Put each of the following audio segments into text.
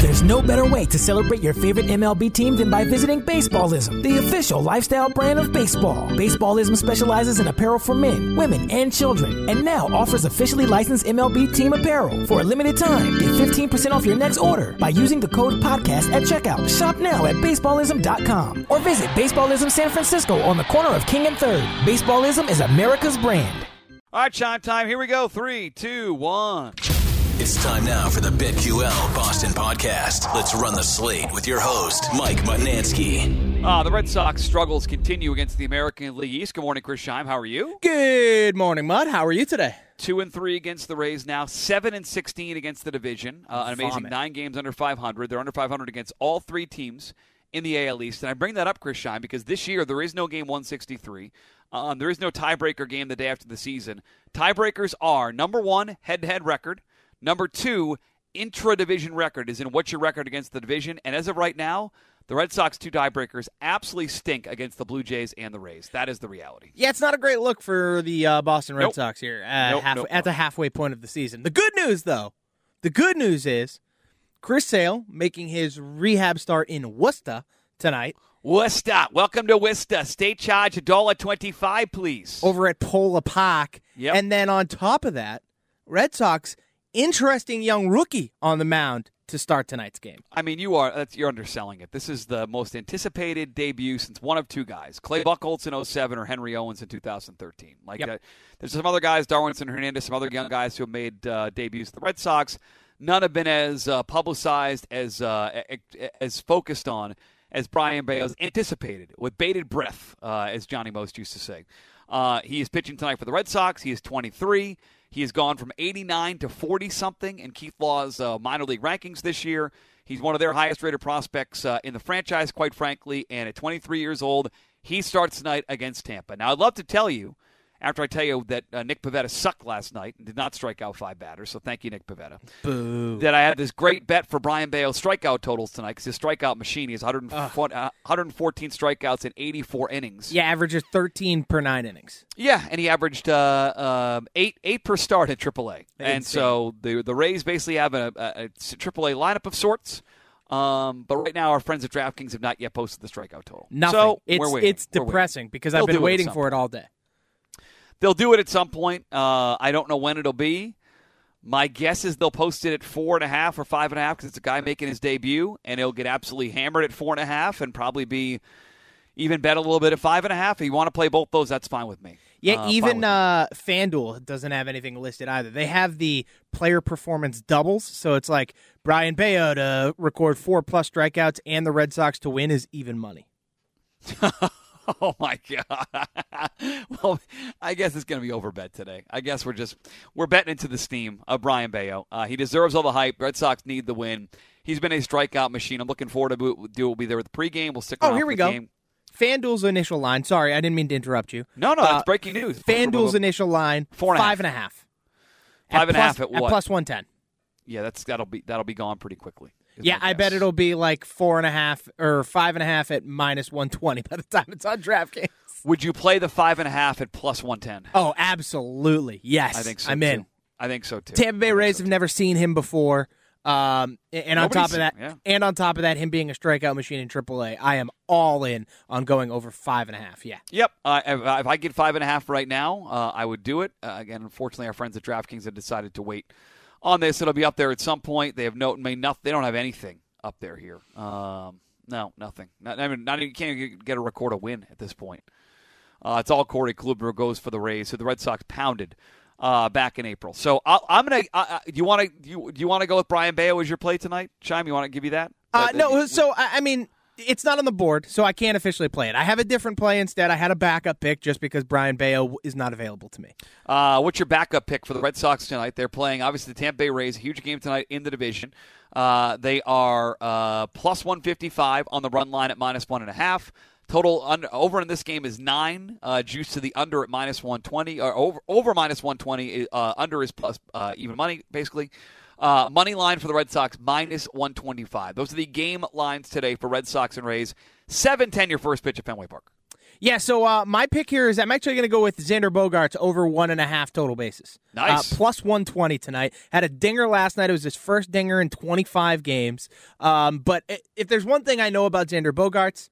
There's no better way to celebrate your favorite MLB team than by visiting Baseballism, the official lifestyle brand of baseball. Baseballism specializes in apparel for men, women, and children, and now offers officially licensed MLB team apparel. For a limited time, get 15% off your next order by using the code podcast at checkout. Shop now at baseballism.com or visit Baseballism San Francisco on the corner of King and Third. Baseballism is America's brand. All right, chime time. Here we go. Three, two, one. It's time now for the BetQL Boston podcast. Let's run the slate with your host, Mike Mutnansky. Uh, the Red Sox struggles continue against the American League East. Good morning, Chris Scheim. How are you? Good morning, Mud. How are you today? Two and three against the Rays now. Seven and sixteen against the division. Uh, an amazing Vomit. nine games under 500. They're under 500 against all three teams in the AL East. And I bring that up, Chris Scheim, because this year there is no game 163. Um, there is no tiebreaker game the day after the season. Tiebreakers are number one, head-to-head record. Number two, intra-division record is in what's your record against the division. And as of right now, the Red Sox two tiebreakers absolutely stink against the Blue Jays and the Rays. That is the reality. Yeah, it's not a great look for the uh, Boston Red Nope. Sox here uh, Nope, half- nope, at the halfway point of the season. The good news, though, the good news is Chris Sale making his rehab start in Worcester tonight Worcester, welcome to Worcester. State charge a dollar twenty-five, please. over at Polar Park. Yep. And then on top of that, Red Sox, interesting young rookie on the mound to start tonight's game. I mean, you are that's, you're underselling it. This is the most anticipated debut since one of two guys: Clay Buchholz in 07 or Henry Owens in 2013. Like, Yep. uh, there's some other guys, Darwinzon Hernandez, some other young guys who have made uh, debuts at the Red Sox. None have been as uh, publicized, as uh, as focused on as Brayan Bello's anticipated, with bated breath, uh, as Johnny Most used to say. Uh, he is pitching tonight for the Red Sox. He is 23. He has gone from 89 to 40 something in Keith Law's uh, minor league rankings this year. He's one of their highest rated prospects uh, in the franchise, quite frankly. And at 23 years old, he starts tonight against Tampa. Now, I'd love to tell you, after I tell you that uh, Nick Pivetta sucked last night and did not strike out five batters, so thank you, Nick Pivetta, Boo. that I had this great bet for Brayan Bello's strikeout totals tonight because his strikeout machine is 104 uh, 114 strikeouts in 84 innings. Yeah, averages 13 per nine innings. Yeah, and he averaged uh, um, eight eight per start at AAA, and Insane. so the the Rays basically have a, a, a AAA lineup of sorts. Um, but right now, our friends at DraftKings have not yet posted the strikeout total. Nothing. So it's waiting. it's depressing because They'll I've been do it waiting for it all day. They'll do it at some point. Uh, I don't know when it'll be. My guess is they'll post it at four and a half or five and a half because it's a guy making his debut, and he'll get absolutely hammered at four and a half, and probably be even bet a little bit at five and a half. If you want to play both those, that's fine with me. Yeah, Uh, even uh, FanDuel doesn't have anything listed either. They have the player performance doubles, so it's like Brayan Bello to record four plus strikeouts and the Red Sox to win is even money. Oh my god! well, I guess it's going to be overbet today. I guess we're just we're betting into the steam of Brayan Bello. Uh, he deserves all the hype. Red Sox need the win. He's been a strikeout machine. I'm looking forward to do. We'll be there with the pregame. We'll stick Oh, here we go. Game. FanDuel's initial line. Sorry, I didn't mean to interrupt you. No, no, Uh, that's breaking news. FanDuel's initial line Four and a half. five and a half. Five and a plus, half at what? plus one ten. Yeah, that's that'll be that'll be gone pretty quickly. Yeah, I bet it'll be like four and a half or five and a half at minus one twenty by the time it's on DraftKings. Would you play the five and a half at plus one ten? Oh, absolutely. Yes. I think so. I'm too. in. I think so too. Tampa Bay Rays have never seen him before. Um, and on Nobody's- top of that, yeah. and on top of that, him being a strikeout machine in AAA, I am all in on going over five and a half. Yeah. Yep. Uh, if, if I get five and a half right now, uh, I would do it. Uh, again, unfortunately, our friends at DraftKings have decided to wait on this. It'll be up there at some point. They have no, nothing. They don't have anything up there here. Um, no, nothing. Not, I mean, not even, can't even get a record a win at this point. Uh, it's all Corey Kluber goes for the Rays, who the Red Sox pounded uh, back in April. So I'll, I'm gonna. Uh, do you want to? Do you, do you want to go with Brayan Bello as your play tonight, Chime? You want to give you that? Uh, That- no, so I, I mean, it's not on the board, so I can't officially play it. I have a different play instead. I had a backup pick just because Brayan Bello is not available to me. Uh, what's your backup pick for the Red Sox tonight? They're playing obviously the Tampa Bay Rays, a huge game tonight in the division. Uh, they are uh, plus 155 on the run line at minus one and a half. Total under, over in this game is nine. Uh, juice to the under at minus 120 or over over minus 120. Uh, under is plus uh, even money basically. Uh, money line for the Red Sox minus 125. Those are the game lines today for Red Sox and Rays. 7-10 your first pitch at Fenway Park. Yeah, so uh, my pick here is I'm actually going to go with Xander Bogaerts over one and a half total bases. Nice. Uh, plus 120 tonight. Had a dinger last night. It was his first dinger in 25 games. Um, but if there's one thing I know about Xander Bogaerts,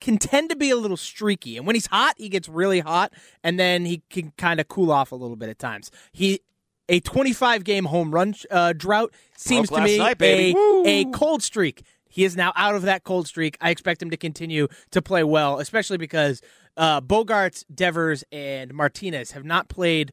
can tend to be a little streaky. And when he's hot, he gets really hot, and then he can kind of cool off a little bit at times. He a 25 game home run uh, drought seems to last me night, a Woo. a cold streak. He is now out of that cold streak. I expect him to continue to play well, especially because uh, Bogaerts, Devers, and Martinez have not played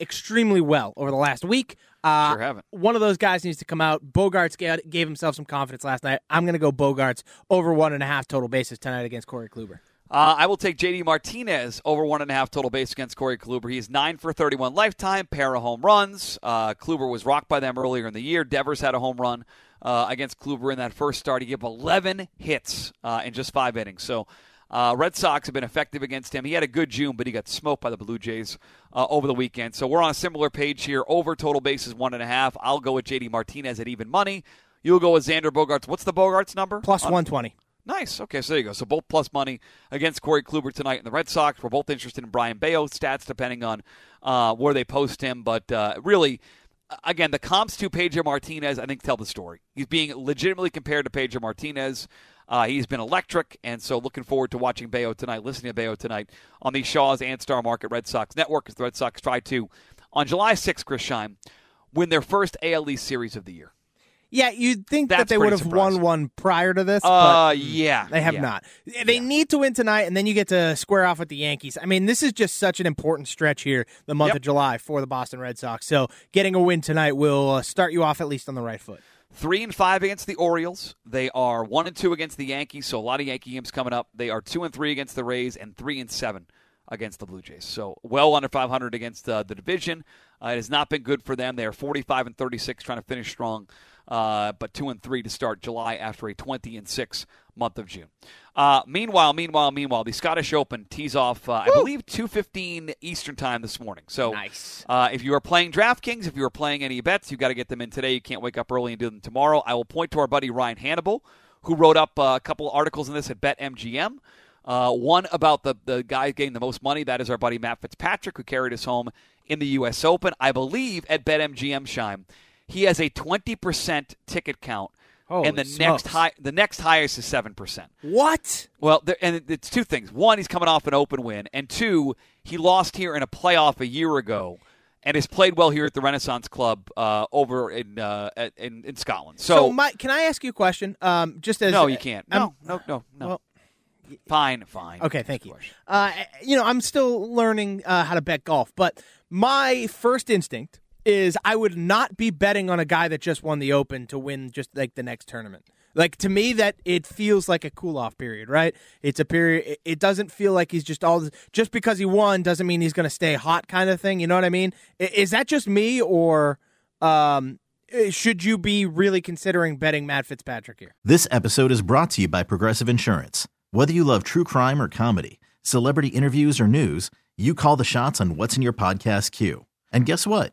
extremely well over the last week. Uh, Sure haven't. One of those guys needs to come out. Bogaerts gave, gave himself some confidence last night. I'm going to go Bogaerts over one and a half total bases tonight against Corey Kluber. Uh, I will take JD Martinez over one and a half total base against Corey Kluber. He's nine for 31 lifetime, pair of home runs. Uh, Kluber was rocked by them earlier in the year. Devers had a home run uh, against Kluber in that first start. He gave 11 hits uh, in just five innings. So uh, Red Sox have been effective against him. He had a good June, but he got smoked by the Blue Jays uh, over the weekend. So we're on a similar page here. Over total bases one and a half. I'll go with JD Martinez at even money. You'll go with Xander Bogaerts. What's the Bogaerts number? Plus On- 120. Nice. Okay, so there you go. So both plus money against Corey Kluber tonight in the Red Sox. We're both interested in Brayan Bello stats, depending on uh, where they post him. But uh, really, again, the comps to Pedro Martinez, I think, tell the story. He's being legitimately compared to Pedro Martinez. Uh, he's been electric, and so looking forward to watching Bello tonight, listening to Bello tonight on the Shaw's and Star Market Red Sox Network as the Red Sox try to, on July 6th, Chris Scheim, win their first AL East series of the year. Yeah, you'd think that they would have won one prior to this, Uh, yeah. they have yeah. not. They need to win tonight, and then you get to square off with the Yankees. I mean, this is just such an important stretch here, the month Yep. of July for the Boston Red Sox. So getting a win tonight will uh, start you off at least on the right foot. Three and five against the Orioles. They are one and two against the Yankees, so a lot of Yankee games coming up. They are two and three against the Rays and three and seven against the Blue Jays. So well under 500 against uh, the division. Uh, it has not been good for them. They are 45 and 36, trying to finish strong, uh, but two and three to start July after a 20 and six month of June. Uh, meanwhile, meanwhile, meanwhile, the Scottish Open tees off. Uh, I believe 2:15 Eastern time this morning. So Nice. uh, if you are playing DraftKings, if you are playing any bets, you got to get them in today. You can't wake up early and do them tomorrow. I will point to our buddy Ryan Hannibal, who wrote up uh, a couple articles in this at BetMGM. Uh, one about the the guy getting the most money. That is our buddy Matt Fitzpatrick, who carried us home in the U.S. Open. I believe at BetMGM, Shime, he has a 20% ticket count, Holy and the smokes. next high the next highest is seven percent. What? Well, there, and it's two things. One, he's coming off an open win, and two, he lost here in a playoff a year ago, and has played well here at the Renaissance Club uh, over in, uh, in in Scotland. So, So, Mike, can I ask you a question? Um, just as no, you can't. I'm- No, no, no, no. Well- fine, fine. Okay, thank you. Uh, you know, I'm still learning uh, how to bet golf, but my first instinct is I would not be betting on a guy that just won the Open to win just like the next tournament. Like to me, that it feels like a cool off period, right? It's a period. it- doesn't feel like he's just all just because he won doesn't mean he's going to stay hot, kind of thing. You know what I mean? Is that just me, or um, eh, should you be really considering betting Matt Fitzpatrick here? This episode is brought to you by Progressive Insurance. Whether you love true crime or comedy, celebrity interviews or news, you call the shots on what's in your podcast queue. And guess what?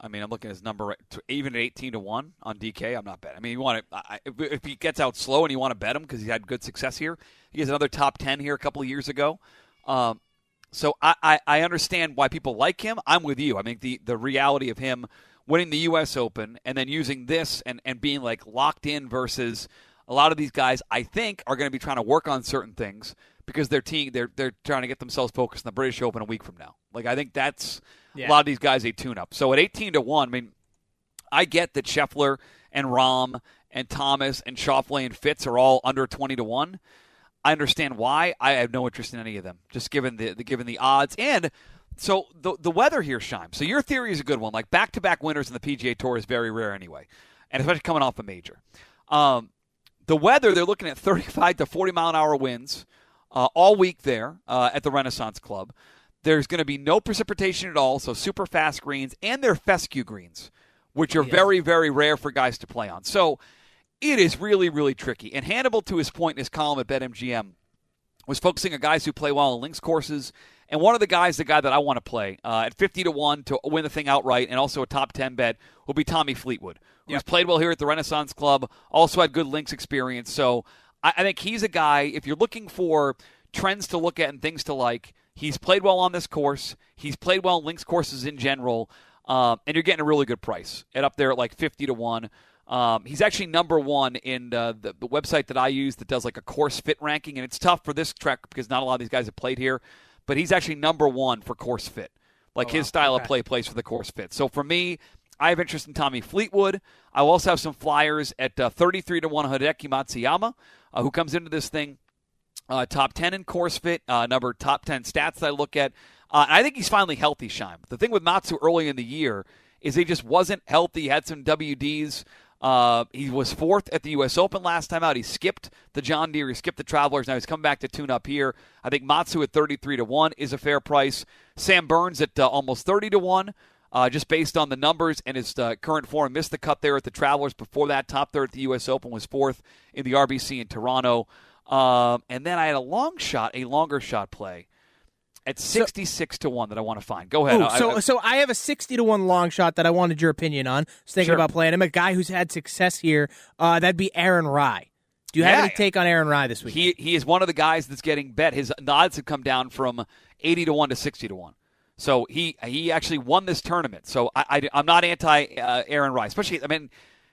I mean, I'm looking at his number even at 18 to one on DK. I'm not betting. I mean, you want to if, he gets out slow and you want to bet him because he had good success here. He has another top 10 here a couple of years ago. Um, so I, I, I understand why people like him. I'm with you. I mean, the the reality of him winning the U.S. Open and then using this and, and being like locked in versus a lot of these guys, I think, are going to be trying to work on certain things because their team they're they're trying to get themselves focused on the British Open a week from now. Like I think that's yeah. a lot of these guys a tune up. So at 18 to one, I mean, I get that Scheffler and Rahm and Thomas and Schauffele and Fitz are all under 20 to one. I understand why. I have no interest in any of them, just given the, the given the odds and so the the weather here, Shime. So your theory is a good one. Like back to back winners in the PGA Tour is very rare anyway, and especially coming off a major. Um, the weather, they're looking at 35 to 40 mile an hour winds uh, all week there uh, at the Renaissance Club. There's going to be no precipitation at all, so super fast greens, and they're fescue greens, which are yes. very, very rare for guys to play on. So it is really, really tricky. And Hannibal, to his point in his column at BetMGM, was focusing on guys who play well on links courses and one of the guys, the guy that I want to play uh, at 50 to 1 to win the thing outright and also a top 10 bet will be Tommy Fleetwood, who's yep. played well here at the Renaissance Club, also had good links experience. So I, I think he's a guy, if you're looking for trends to look at and things to like, he's played well on this course. He's played well on links courses in general. Uh, and you're getting a really good price at up there at like 50 to 1. Um, he's actually number one in uh, the, the, website that I use that does like a course fit ranking, and it's tough for this track because not a lot of these guys have played here but he's actually number one for course fit. Like oh, his style okay. of play plays for the course fit. So for me, I have interest in Tommy Fleetwood. I will also have some flyers at uh, 33 to 1 Hideki Matsuyama, uh, who comes into this thing uh, top 10 in course fit, uh, number top 10 stats that I look at. Uh, I think he's finally healthy, Shime. The thing with Matsu early in the year is he just wasn't healthy. He had some WDs. Uh, he was fourth at the U.S. Open last time out. He skipped the John Deere. He skipped the Travelers. Now he's come back to tune up here. I think Matsu at 33 to 1 is a fair price. Sam Burns at uh, almost 30 to 1. Uh, just based on the numbers and his uh, current form. Missed the cut there at the Travelers. Before that, top third at the U.S. Open was fourth in the RBC in Toronto. Um, and then I had a long shot, a longer shot play at 66 so, to 1 that I want to find. Go ahead. Ooh, so, I, so I have a 60 to 1 long shot that I wanted your opinion on. I Was thinking sure. about playing him. A guy who's had success here. Uh, that'd be Aaron Rai. Do you yeah. have any take on Aaron Rai this week? He, he is one of the guys that's getting bet. His odds have come down from 80 to 1 to 60 to 1. So he he actually won this tournament. So I, I, am not anti uh, Aaron Rai, especially, I mean,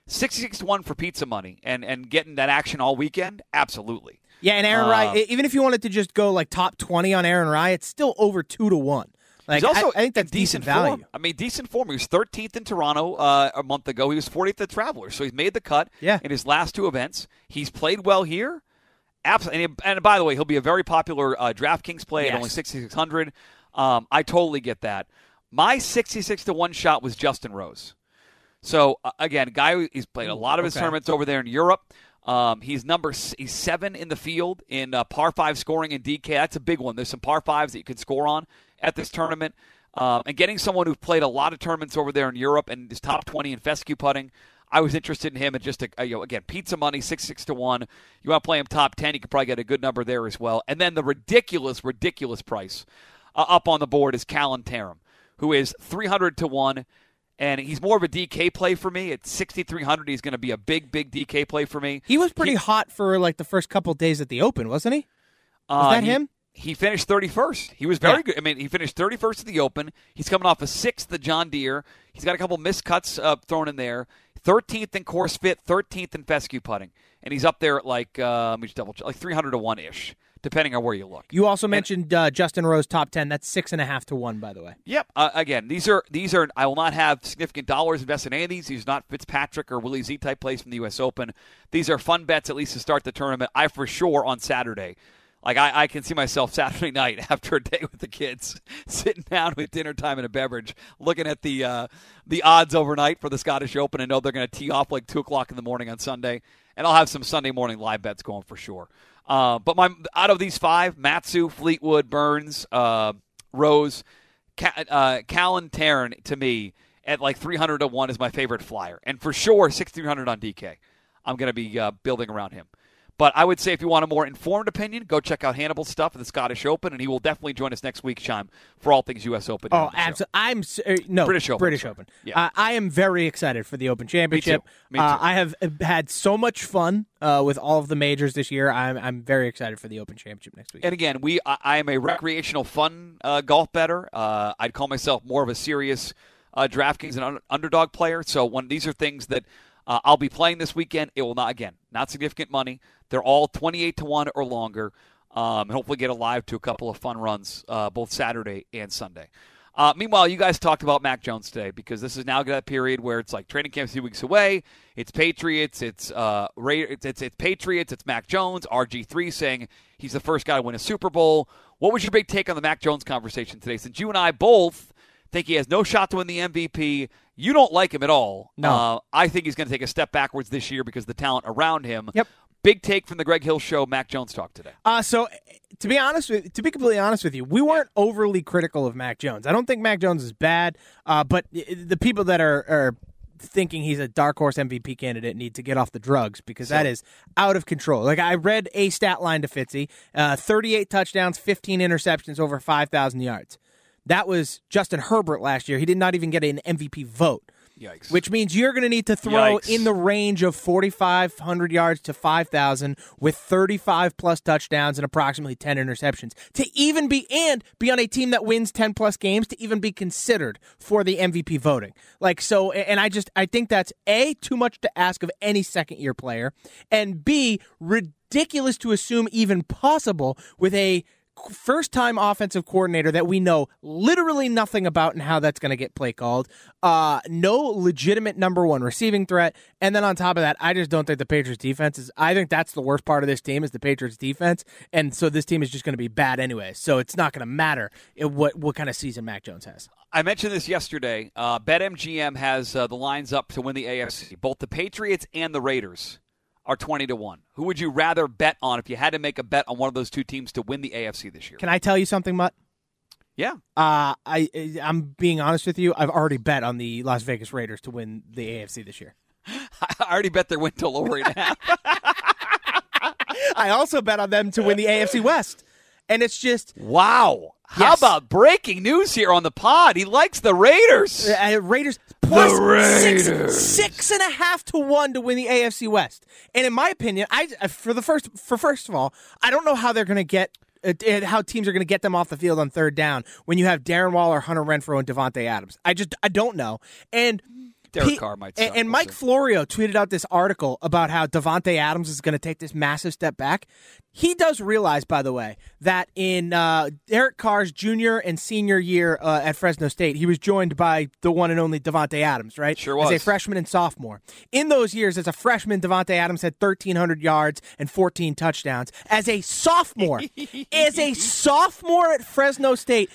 66 to 1 for pizza money and, and getting that action all weekend? Absolutely. Yeah, and Aaron uh, Rai, even if you wanted to just go like top twenty on Aaron Rai, it's still over two to one. Like, He's also I, I think that's decent, decent value. Form. I mean, decent form. He was 13th in Toronto uh, a month ago. He was 40th at Travelers, so he's made the cut yeah. in his last two events. He's played well here. Absolutely. And, and by the way, he'll be a very popular uh, DraftKings play yes. at only 6,600. Um, I totally get that. My 66 to 1 shot was Justin Rose. So, uh, again, guy he's played a lot of his okay. tournaments over there in Europe. Um, he's number he's seven in the field in uh, par five scoring in DK. That's a big one. There's some par fives that you can score on at this tournament. Um, and getting someone who's played a lot of tournaments over there in Europe and is top 20 in fescue putting, I was interested in him. And just a, a, you know, again, pizza money six six to one. You want to play him top 10, you could probably get a good number there as well. And then the ridiculous, ridiculous price uh, up on the board is Callum Tarren, who is 300 to one and he's more of a DK play for me. At 6,300, he's going to be a big, big DK play for me. He was pretty he, hot for like the first couple days at the Open, wasn't he? Was uh, that he, him? He finished 31st. He was very yeah. good. I mean, he finished 31st at the Open. He's coming off a sixth at John Deere. He's got a couple missed cuts uh, thrown in there. 13th in course fit, 13th in fescue putting, and he's up there at like uh, let me just double check, like 300 to one ish depending on where you look. You also mentioned uh, Justin Rose top ten. That's six and a half to one, by the way. Yep. Uh, again, these are these are. I will not have significant dollars invested in any of these. These are not Fitzpatrick or Willie Z type plays from the U.S. Open. These are fun bets at least to start the tournament. I for sure on Saturday. Like I, I can see myself Saturday night after a day with the kids, sitting down with dinner time and a beverage, looking at the uh, the odds overnight for the Scottish Open, and know they're going to tee off like two o'clock in the morning on Sunday, and I'll have some Sunday morning live bets going for sure. Uh, but my out of these five, Matsu, Fleetwood, Burns, uh, Rose, Ca- uh, Callum Tarren, to me, at like 300 to 1 is my favorite flyer. And for sure, 6,300 on DK. I'm going to be uh, building around him. But I would say if you want a more informed opinion, go check out Hannibal's stuff at the Scottish Open, and he will definitely join us next week, Chime, for all things U.S. Open. Oh, absolutely. I'm uh, no British Open. British sorry. Open. Yeah. Uh, I am very excited for the Open Championship. Me too. Uh, I have had so much fun uh, with all of the majors this year. I'm I'm very excited for the Open Championship next week. And again, we I, I am a recreational, fun uh, golf better. Uh, I'd call myself more of a serious uh, DraftKings and un- underdog player. So when these are things that uh, I'll be playing this weekend, it will not again not significant money. They're all twenty eight to one or longer, um, and hopefully get alive to a couple of fun runs uh, both Saturday and Sunday. Uh, meanwhile, you guys talked about Mac Jones today because this is now that period where it's like training camp a few weeks away. It's Patriots, it's uh, Ra- it's, it's it's Patriots, it's Mac Jones. RG three saying he's the first guy to win a Super Bowl. What was your big take on the Mac Jones conversation today? Since you and I both think he has no shot to win the MVP, you don't like him at all. No. uh, I think he's going to take a step backwards this year because of the talent around him. Yep. Big take from the Greg Hill show. Mac Jones talk today. Uh, so to be honest with to be completely honest with you, we weren't overly critical of Mac Jones. I don't think Mac Jones is bad, uh, but the people that are, are thinking he's a dark horse MVP candidate need to get off the drugs because that is out of control. Like I read a stat line to Fitzy, uh, 38 touchdowns, 15 interceptions, over 5,000 yards. That was Justin Herbert last year. He did not even get an MVP vote. Yikes. Which means you're going to need to throw Yikes. in the range of 4,500 yards to 5,000 with 35 plus touchdowns and approximately 10 interceptions to even be and be on a team that wins 10 plus games to even be considered for the MVP voting. Like so, and I just I think that's a too much to ask of any second year player, and b ridiculous to assume even possible with a first time offensive coordinator that we know literally nothing about and how that's going to get play called. Uh, no legitimate number one receiving threat. And then on top of that, I just don't think the Patriots defense is, I think that's the worst part of this team is the Patriots defense. And so this team is just going to be bad anyway. So it's not going to matter what, what kind of season Mac Jones has. I mentioned this yesterday. Uh, BetMGM has uh, the lines up to win the AFC. Both the Patriots and the Raiders are 20 to 1. Who would you rather bet on if you had to make a bet on one of those two teams to win the AFC this year? Can I tell you something, Mutt? yeah. Uh, I I'm being honest with you. I've already bet on the Las Vegas Raiders to win the AFC this year. I already bet their win total over eight and a half. I also bet on them to win the AFC West, and it's just wow. How Yes. about breaking news here on the pod? He likes the Raiders. uh, Raiders plus six- Raiders. Six, and a half to one to win the AFC West. And in my opinion, I uh, for the first for first of all, I don't know how they're going to get. Uh, uh, how teams are going to get them off the field on third down when you have Darren Waller, Hunter Renfrow, and Davante Adams? I just I don't know. And Derek Carr might and, suck. and Mike. Florio tweeted out this article about how Davante Adams is going to take this massive step back. He does realize, by the way, that in uh, Derek Carr's junior and senior year uh, at Fresno State, he was joined by the one and only Davante Adams, right? Sure was. As a freshman and sophomore. In those years, as a freshman, Davante Adams had 1,300 yards and 14 touchdowns. As a sophomore, as a sophomore at Fresno State,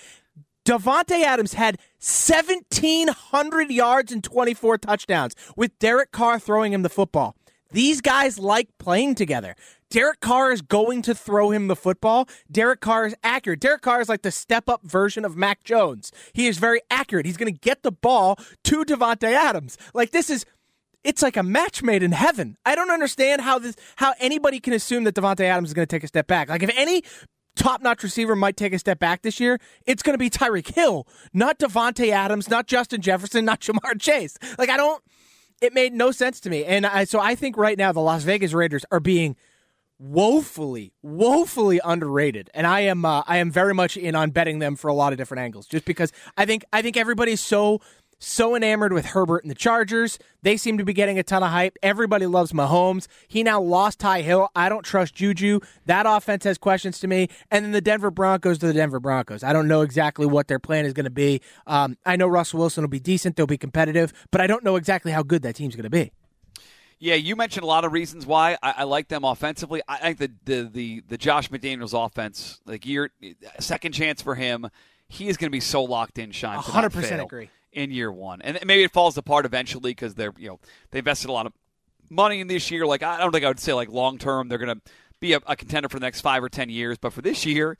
Davante Adams had 1,700 yards and 24 touchdowns with Derek Carr throwing him the football. These guys like playing together. Derek Carr is going to throw him the football. Derek Carr is accurate. Derek Carr is like the step up version of Mac Jones. He is very accurate. He's going to get the ball to Davante Adams. Like this is it's like a match made in heaven. I don't understand how this how anybody can assume that Davante Adams is going to take a step back. Like if any top-notch receiver might take a step back this year, it's going to be Tyreek Hill, not Davante Adams, not Justin Jefferson, not Ja'Marr Chase. Like I don't it made no sense to me. And I so I think right now the Las Vegas Raiders are being woefully, woefully underrated, and I am uh, I am very much in on betting them for a lot of different angles, just because I think I think everybody's so so enamored with Herbert and the Chargers. They seem to be getting a ton of hype. Everybody loves Mahomes. He now lost Ty Hill. I don't trust Juju. That offense has questions to me. And then the Denver Broncos to the Denver Broncos. I don't know exactly what their plan is going to be. Um, I know Russell Wilson will be decent. They'll be competitive, but I don't know exactly how good that team's going to be. Yeah, you mentioned a lot of reasons why I, I like them offensively. I think the, the the the Josh McDaniels offense, like year second chance for him, he is going to be so locked in. Shine, 100% fail agree. In year one, and maybe it falls apart eventually because they're you know they invested a lot of money in this year. Like I don't think I would say like long term they're going to be a, a contender for the next five or ten years, but for this year,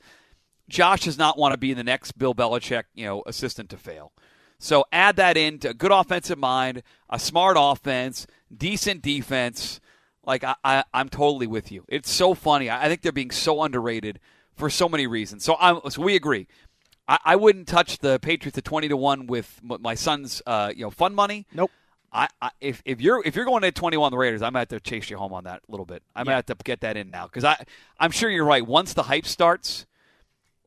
Josh does not want to be the next Bill Belichick, you know, assistant to fail. So add that into a good offensive mind, a smart offense, decent defense. Like I, I I'm totally with you. It's so funny. I, I think they're being so underrated for so many reasons. So I'm so we agree. I, I wouldn't touch the Patriots at twenty to one with my son's uh, you know fun money. Nope. I, I if if you're if you're going at twenty one the Raiders, I'm gonna have to chase you home on that a little bit. I'm gonna have to get that in now because I I'm sure you're right. Once the hype starts,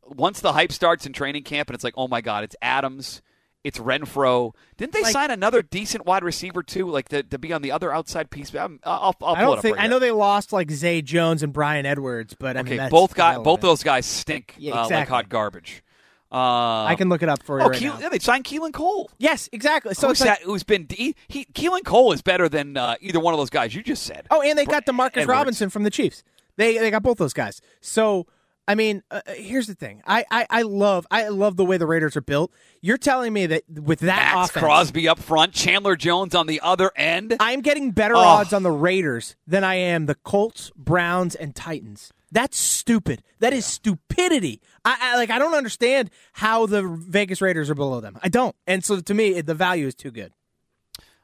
once the hype starts in training camp, and it's like, oh my god, it's Adams, it's Renfrow. Didn't they Like- sign another decent wide receiver too, like to, to be on the other outside piece? I'm, I'll, I'll I don't up think right I now. know they lost like Zay Jones and Bryan Edwards, but I mean Okay, that's both guys, both those guys stink Yeah, uh, like hot garbage. Uh, I can look it up for you Oh, right Keel- now. yeah, they signed Keelan Cole. Yes, exactly. So who's, it's like, who's been he, he Keelan Cole is better than uh, either one of those guys you just said. oh, and they got Demarcus Edwards. Robinson from the Chiefs. They they got both those guys. So I mean, uh, uh, here's the thing. I, I I love I love the way the Raiders are built. You're telling me that with that Max offense, Crosby up front, Chandler Jones on the other end. I'm getting better Oh. odds on the Raiders than I am the Colts, Browns, and Titans. That's stupid. That is stupidity. I, I like. I don't understand how the Vegas Raiders are below them. I don't. And so to me, the value is too good.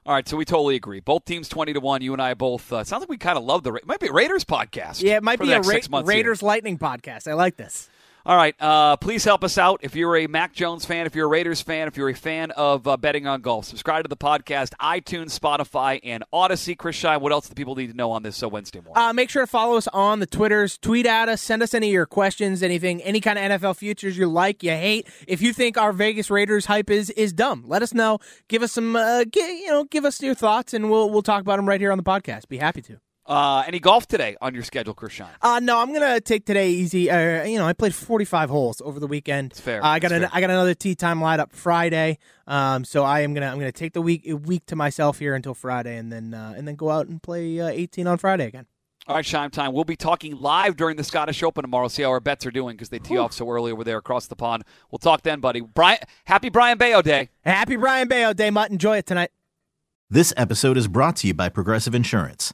All right, so we totally agree. Both teams twenty to one. You and I both. Uh, sounds like we kind of love the. Ra- It might be a Raiders podcast. Yeah, it might be a Ra- months here. Raiders Lightning podcast. I like this. All right, uh, please help us out. If you're a Mac Jones fan, if you're a Raiders fan, if you're a fan of uh, betting on golf, subscribe to the podcast, iTunes, Spotify, and Audacy. Chris Shine, what else do people need to know on this uh, Wednesday morning? Uh, make sure to follow us on the Twitters. Tweet at us. Send us any of your questions, anything, any kind of NFL futures you like, you hate. If you think our Vegas Raiders hype is is dumb, let us know. Give us some, uh, gi- you know, give us your thoughts, and we'll we'll talk about them right here on the podcast. Be happy to. Uh, any golf today on your schedule, Chris Shine? Uh, no, I'm gonna take today easy. Uh, you know, I played 45 holes over the weekend. It's fair. Uh, I got an, fair. I got another tee time lined up Friday. Um, so I am gonna I'm gonna take the week week to myself here until Friday, and then uh, and then go out and play uh, 18 on Friday again. All right, Shime Time. We'll be talking live during the Scottish Open tomorrow. See how our bets are doing because they tee off so early over there across the pond. We'll talk then, buddy. Brian, happy Brayan Bello Day. Happy Brayan Bello Day, Mutt. Enjoy it tonight. This episode is brought to you by Progressive Insurance.